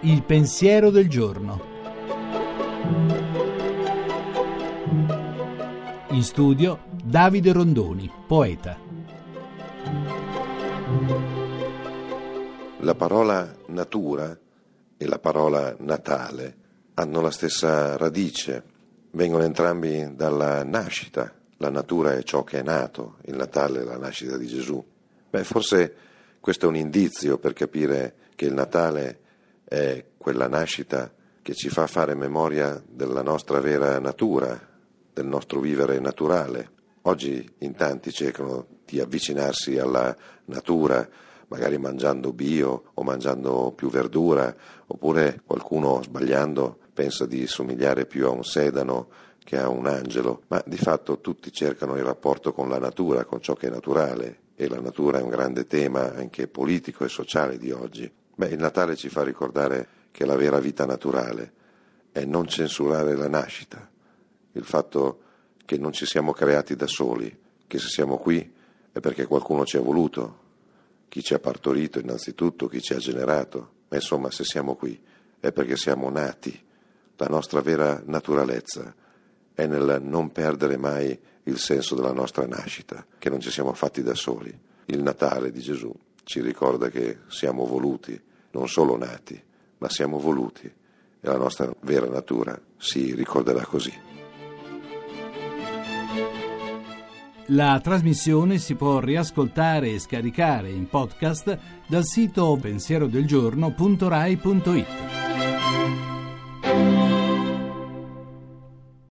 Il pensiero del giorno. In studio Davide Rondoni, poeta. La parola natura e la parola Natale hanno la stessa radice, vengono entrambi dalla nascita. La natura è ciò che è nato, il Natale è la nascita di Gesù. Beh, forse questo è un indizio per capire che il Natale è quella nascita che ci fa fare memoria della nostra vera natura, del nostro vivere naturale. Oggi in tanti cercano di avvicinarsi alla natura, magari mangiando bio o mangiando più verdura, oppure qualcuno sbagliando pensa di somigliare più a un sedano che a un angelo, ma di fatto tutti cercano il rapporto con la natura, con ciò che è naturale, e la natura è un grande tema anche politico e sociale di oggi. Beh, il Natale ci fa ricordare che la vera vita naturale è non censurare la nascita, il fatto che non ci siamo creati da soli, che se siamo qui è perché qualcuno ci ha voluto, chi ci ha partorito innanzitutto, chi ci ha generato, ma insomma se siamo qui è perché siamo nati, la nostra vera naturalezza è nel non perdere mai il senso della nostra nascita, che non ci siamo fatti da soli. Il Natale di Gesù ci ricorda che siamo voluti, non solo nati, ma siamo voluti e la nostra vera natura si ricorderà così. La trasmissione si può riascoltare e scaricare in podcast dal sito pensierodelgiorno.rai.it.